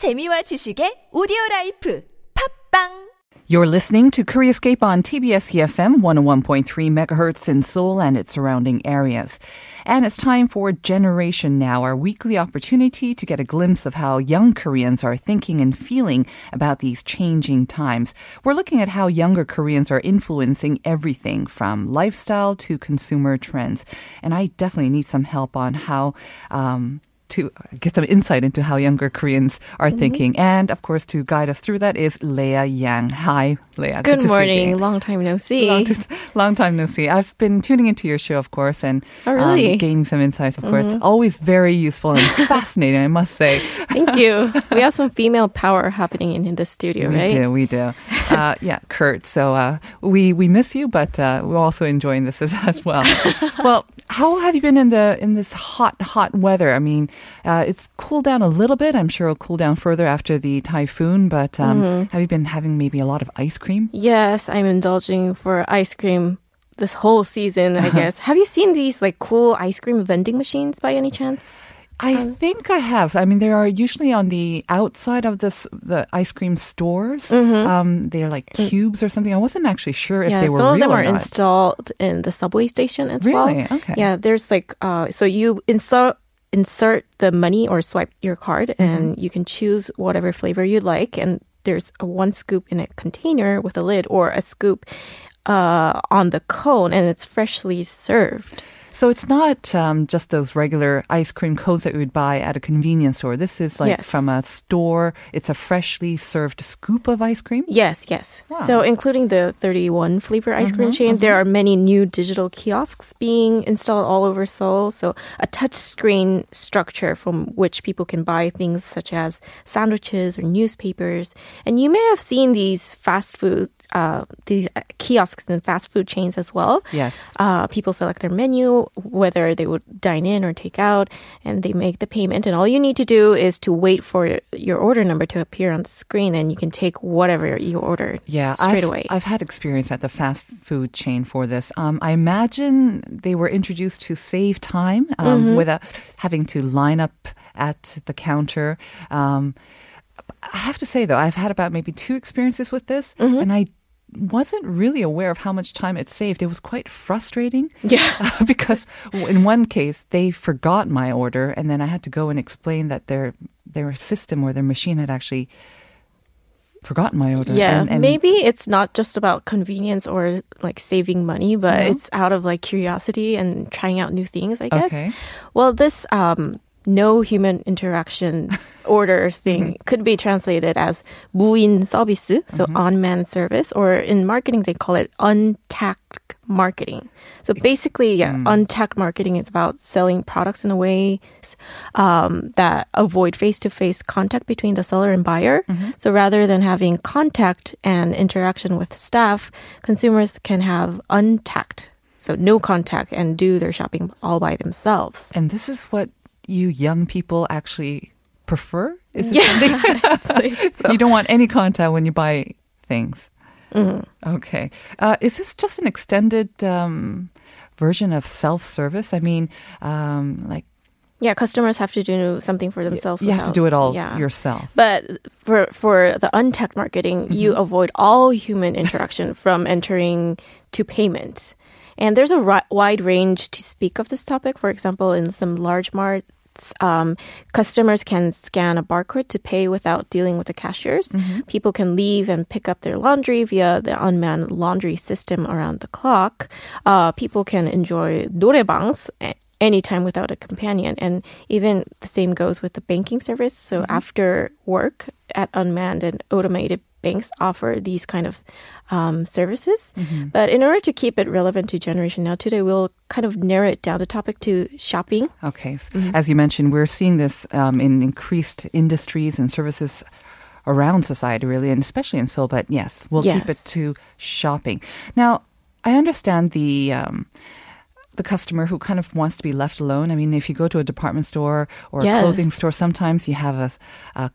재미와 지식의 오디오 라이프 팝빵 You're listening to Koreascape on TBS EFM 101.3 megahertz in Seoul and its surrounding areas. And it's time for Generation Now, our weekly opportunity to get a glimpse of how young Koreans are thinking and feeling about these changing times. We're looking at how younger Koreans are influencing everything from lifestyle to consumer trends. And I definitely need some help on how um, to get some insight into how younger Koreans are Mm-hmm. thinking. And of course, to guide us through that is Leah Yang. Hi, Leah. Good to see morning. Long time no see. Long, t- long time no see. I've been tuning into your show, of course, and Oh, really? Mm-hmm. um, gaining some insights. Of course, always very useful and fascinating. I must say. Thank you. We have some female power happening in, in the studio, We right? We do, we do. Uh, yeah, Kurt. So uh, we we miss you, but uh, we're also enjoying this as, as well. well, how have you been in the in this hot hot weather? I mean, uh, it's cooled down a little bit. I'm sure it'll cool down further after the typhoon. But um, Mm-hmm. have you been having maybe a lot of ice cream? Yes, I'm indulging for ice cream this whole season, I guess. have you seen these like cool ice cream vending machines by any chance? I Um, think I have. I mean, they are usually on the outside of this the ice cream stores. Um, they're like cubes or something. I wasn't actually sure if Mm-hmm. yeah, they were some of them are not. installed in the subway station as well. Really? Okay. Yeah, there's like uh, so you insert insert the money or swipe your card, Mm-hmm. and you can choose whatever flavor you like, and there's a one scoop in a container with a lid or a scoop uh, on the cone, and it's freshly served. So it's not um, just those regular ice cream cones that you would buy at a convenience store. This is like Yes. from a store. It's a freshly served scoop of ice cream. Yes, yes. Wow. So, including the 31 flavor ice Mm-hmm, cream chain, there are many new digital kiosks being installed all over Seoul. So, a touch screen structure from which people can buy things such as sandwiches or newspapers. And you may have seen these fast food. Uh, these uh, kiosks and fast food chains as well. Yes. Uh, people select their menu, whether they would dine in or take out, and they make the payment. And all you need to do is to wait for your order number to appear on the screen, and you can take whatever you ordered Yeah, straight I've, away. I've had experience at the fast food chain for this. Um, I imagine they were introduced to save time um, Mm-hmm. without having to line up at the counter. Um, I have to say though, I've had about maybe two experiences with this, Mm-hmm. and I wasn't really aware of how much time it saved. It was quite frustrating. yeah. because in one case they forgot my order and then I had to go and explain that their their system or their machine had actually forgotten my order. Yeah, and, and maybe it's not just about convenience or like saving money, but No? it's out of like curiosity and trying out new things, I guess. Okay. Well, this um, no human interaction order thing mm-hmm. could be translated as 무인 서비스, so mm-hmm. unmanned service, or in marketing they call it untact marketing. So basically, yeah, mm. untact marketing is about selling products in a way um, that avoid face-to-face contact between the seller and buyer. Mm-hmm. So rather than having contact and interaction with staff, consumers can have untact so no contact and do their shopping all by themselves. And this is what you young people actually prefer? Is it something you don't want any contact when you buy things? Okay. Uh, is this just an extended um, version of self-service? I mean, um, like Yeah, customers have to do something for themselves. you have to do it all yeah. yourself. But for for the untact marketing, you Mm-hmm. avoid all human interaction from entering to payment. And there's a ri- wide range to speak of this topic. For example, in some large marts, um, customers can scan a barcode to pay without dealing with the cashiers. Mm-hmm. People can leave and pick up their laundry via the unmanned laundry system around the clock. Uh, people can enjoy noraebangs a- anytime without a companion. And even the same goes with the banking service. So after work at unmanned and automated banks offer these kind of um, services. But in order to keep it relevant to Generation Now today, we'll kind of narrow it down the topic to shopping. Okay. S- As you mentioned, we're seeing this um, in increased industries and services around society, really, and especially in Seoul. But yes, we'll keep it to shopping. Now, I understand the. Um, the customer who kind of wants to be left alone. I mean, if you go to a department store or a clothing store, sometimes you have a, a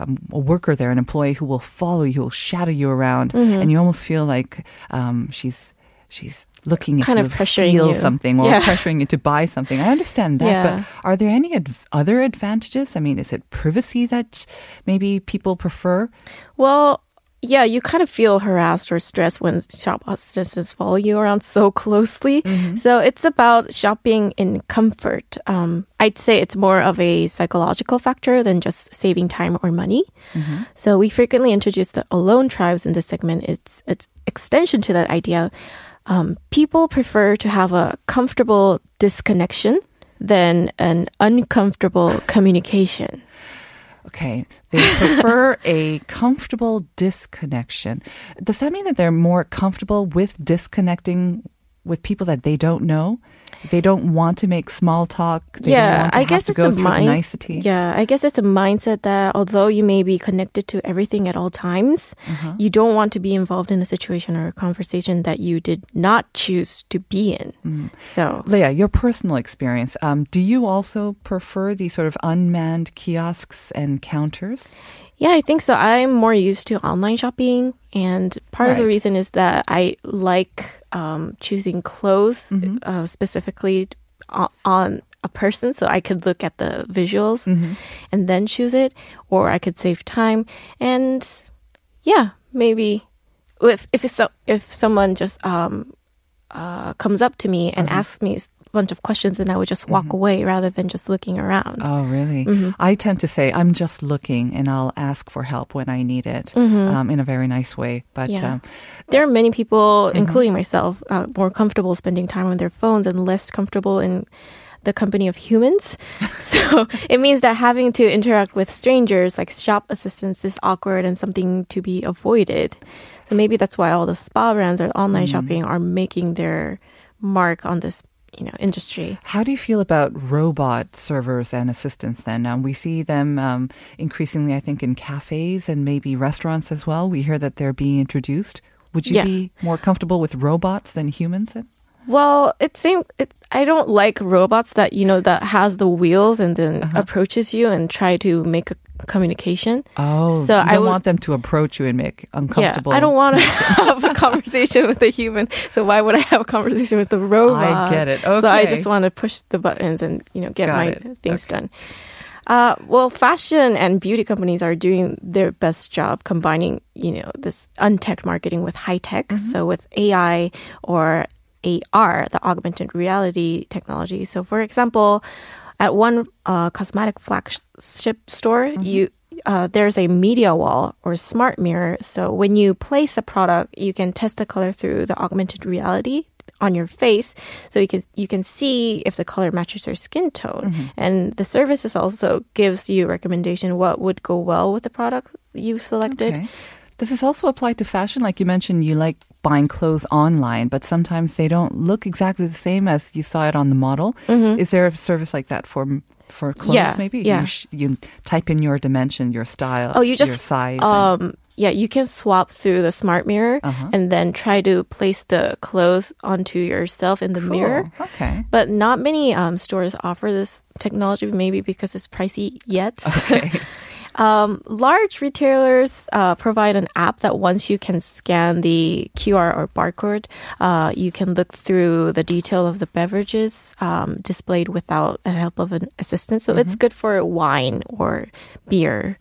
um, a worker there, an employee who will follow you, who will shadow you around, and you almost feel like um, she's she's looking at Kind you of to pressuring steal you. something or Yeah. pressuring you to buy something. I understand that, Yeah. but are there any adv- other advantages? I mean, is it privacy that maybe people prefer? Well, yeah, you kind of feel harassed or stressed when shop assistants follow you around so closely. So it's about shopping in comfort. Um, I'd say it's more of a psychological factor than just saving time or money. So we frequently introduce the alone tribes in this segment. It's it's extension to that idea. Um, people prefer to have a comfortable disconnection than an uncomfortable communication. Okay. They prefer a comfortable disconnection. Does that mean that they're more comfortable with disconnecting with people that they don't know? They don't want to make small talk. They don't yeah, want to I guess it's a mind. niceties. Yeah, I guess it's a mindset that although you may be connected to everything at all times, Uh-huh. you don't want to be involved in a situation or a conversation that you did not choose to be in. Mm. So Leah, your personal experience, um, do you also prefer these sort of unmanned kiosks and counters? Yeah, I think so. I'm more used to online shopping, and part of the reason is that I like um, choosing clothes Mm-hmm. uh, specifically on, on a person, so I could look at the visuals Mm-hmm. and then choose it, or I could save time. And yeah, maybe if if so, if someone just um, uh, comes up to me and Uh-huh. asks me bunch of questions, and I would just walk away rather than just looking around. Mm-hmm. Oh, really? Mm-hmm. I tend to say I'm just looking, and I'll ask for help when I need it um, in a very nice way. But Mm-hmm. Yeah. um, There are many people, Mm-hmm. including myself, uh, more comfortable spending time on their phones and less comfortable in the company of humans. so it means that having to interact with strangers like shop assistants is awkward and something to be avoided. So maybe that's why all the spa brands or online Mm. shopping are making their mark on this, you know, industry. How do you feel about robot servers and assistants then? Um, we see them um, increasingly, I think, in cafes and maybe restaurants as well. We hear that they're being introduced. Would you Yeah. be more comfortable with robots than humans? Then? Well, it seems it, I don't like robots that you know that has the wheels and then Uh-huh. approaches you and try to make a communication. Oh, So I would- want them to approach you and make uncomfortable. Yeah, I don't want to have a conversation with a human. So why would I have a conversation with the robot? I get it. Okay. So I just want to push the buttons and you know get Got my it. things done. Uh, well, fashion and beauty companies are doing their best job combining, you know, this untact marketing with high tech. Mm-hmm. So with AI or AR, the augmented reality technology. So, for example, at one uh, cosmetic flagship store, Mm-hmm. you uh, there's a media wall or smart mirror. So when you place a product, you can test the color through the augmented reality on your face, so you can you can see if the color matches your skin tone. Mm-hmm. And the services also gives you recommendation what would go well with the product you've selected. Okay. This also apply to fashion? Like you mentioned, you like buying clothes online, but sometimes they don't look exactly the same as you saw it on the model. Is there a service like that for for clothes? Mm-hmm. Yeah, maybe yeah. You, sh- you type in your dimension, your style, Oh, you your just size. and- um yeah, you can swap through the smart mirror Uh-huh. and then try to place the clothes onto yourself in the Cool. mirror. Okay. But not many um, stores offer this technology, maybe because it's pricey yet. Okay. um, large retailers uh, provide an app that once you can scan the QR or barcode, uh, you can look through the detail of the beverages um, displayed without the help of an assistant. So Mm-hmm. it's good for wine or beer.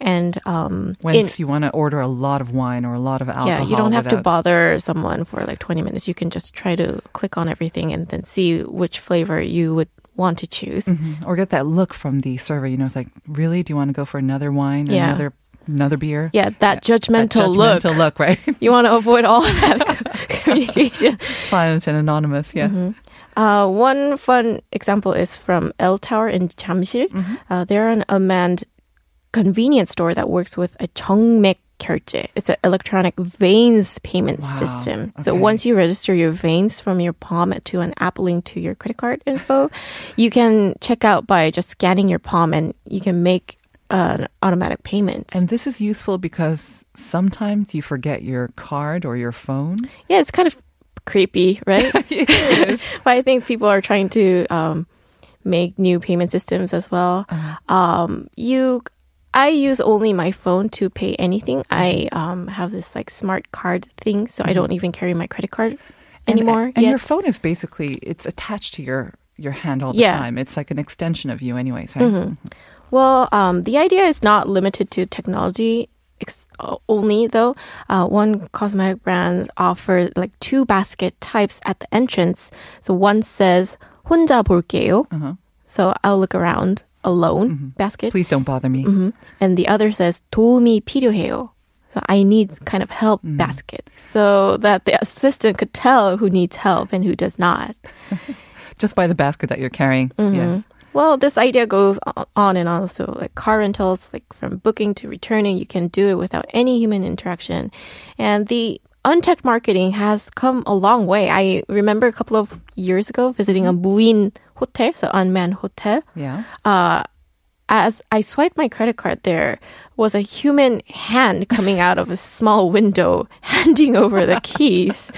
And um, Once you want to order a lot of wine or a lot of alcohol, yeah, you don't have to bother someone for like 20 minutes. You can just try to click on everything and then see which flavor you would want to choose. Mhm. or get that look from the server. You know, it's like, really? Do you want to go for another wine, Yeah. another another beer? Yeah, that That judgmental, look. judgmental look, right? You want to avoid all that communication. Silent and anonymous. Yes. Mm-hmm. Uh, one fun example is from L Tower in Jamsil. Mm-hmm. Uh, they're an unmanned convenience store that works with a 정맥 결제. It's an electronic veins payment Wow. system. So Okay. once you register your veins from your palm to an app linked to your credit card info, you can check out by just scanning your palm and you can make an automatic payment. And this is useful because sometimes you forget your card or your phone. yeah, it's kind of creepy, right? but I think people are trying to um, make new payment systems as well. Um, you, I use only my phone to pay anything. I um, have this like smart card thing, so I don't even carry my credit card. And- anymore. And, your yet. phone is basically it's attached to your your hand all the Yeah. time. It's like an extension of you, anyways, right? Well, um, the idea is not limited to technology ex- uh, only, though. Uh, one cosmetic brand offered like two basket types at the entrance. So one says 혼자 볼게요. So I'll look around alone mm-hmm. basket. Please don't bother me. Mm-hmm. And the other says 도움이 필요해요. So I need kind of help mm. basket so that the assistant could tell who needs help and who does not. Just by the basket that you're carrying. Mm-hmm. Yes. Well, this idea goes on and on. So, like car rentals, like from booking to returning, you can do it without any human interaction. And the untact marketing has come a long way. I remember a couple of years ago visiting a Buin hotel, so unmanned hotel. Yeah. Uh, as I swiped my credit card, there was a human hand coming out of a small window, handing over the keys.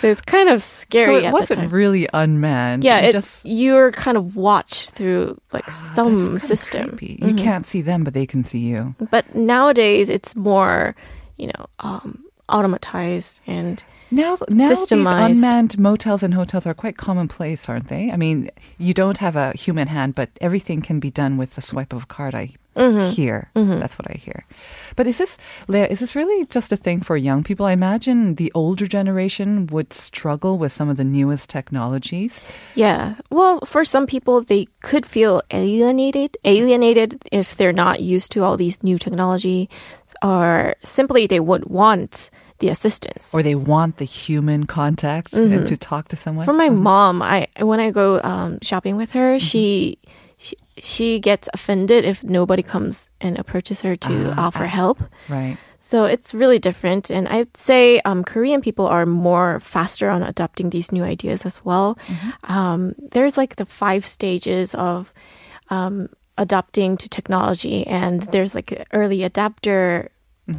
So it's kind of scary. so it wasn't really unmanned. Yeah, It just you're kind of watched through like That's some system. You can't see them, but they can see you. But nowadays, it's more, you know, um, automatized and Now, now these Systemized. unmanned motels and hotels are quite commonplace, aren't they? I mean, you don't have a human hand, but everything can be done with the swipe of a card. I Mm-hmm. hear. That's what I hear. But is this, Leah, is this really just a thing for young people? I imagine the older generation would struggle with some of the newest technologies. yeah. Well, for some people, they could feel alienated, alienated if they're not used to all these new technology, or simply they would want the assistance. Or they want the human contact and to talk to someone. For my mom, I when I go um, shopping with her, she, she she gets offended if nobody comes and approaches her to offer help. right. So it's really different, and I'd say um, Korean people are more faster on adopting these new ideas as well. Um, there's like the five stages of um, adopting to technology, and there's like early adapter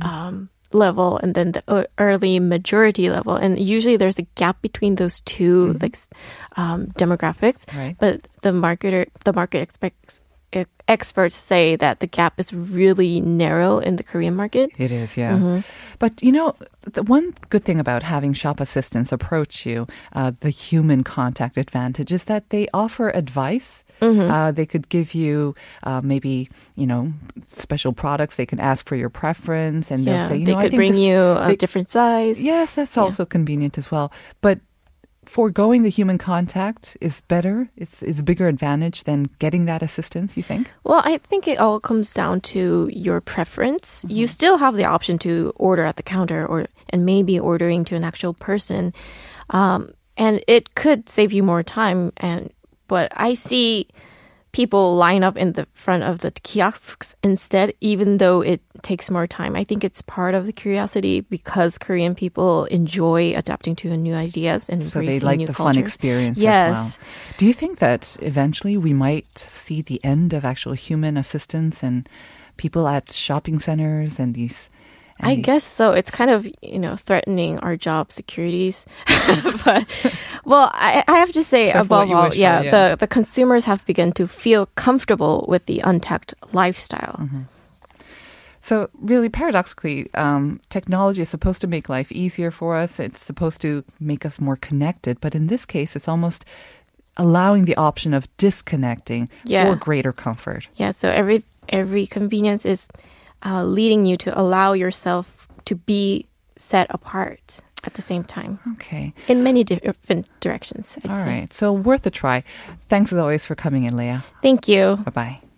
um, level, and then the uh, early majority level, and usually there's a gap between those 2 like um, demographics. Right. But the marketer, the market expects. Experts say that the gap is really narrow in the Korean market. It is, yeah. Mm-hmm. But you know, the one good thing about having shop assistants approach you, uh, the human contact advantage, is that they offer advice. Mm-hmm. Uh, they could give you uh, maybe you know special products. They can ask for your preference, and they'll Yeah, say, you they know, I could think bring this- you a they- different size. Yes, that's also convenient as well. But foregoing the human contact is better. It's is a bigger advantage than getting that assistance. You think? Well, I think it all comes down to your preference. You still have the option to order at the counter or and maybe ordering to an actual person. Um, and it could save you more time and but I see people line up in the front of the kiosks instead even though it takes more time. I think it's part of the curiosity because Korean people enjoy adapting to new ideas and So they like the fun experience yes. as well. Do you think that eventually we might see the end of actual human assistance and people at shopping centers and these? I guess so. It's kind of you know threatening our job securities, but well, I, I have to say above all, for, yeah, yeah. the the consumers have begun to feel comfortable with the untact lifestyle. Mm-hmm. So really, paradoxically, um, technology is supposed to make life easier for us. It's supposed to make us more connected. But in this case, it's almost allowing the option of disconnecting Yeah. for greater comfort. Yeah, so every every convenience is uh, leading you to allow yourself to be set apart at the same time Okay. in many different directions. I'd All right. So worth a try. Thanks as always for coming in, Leah. Thank you. Bye bye.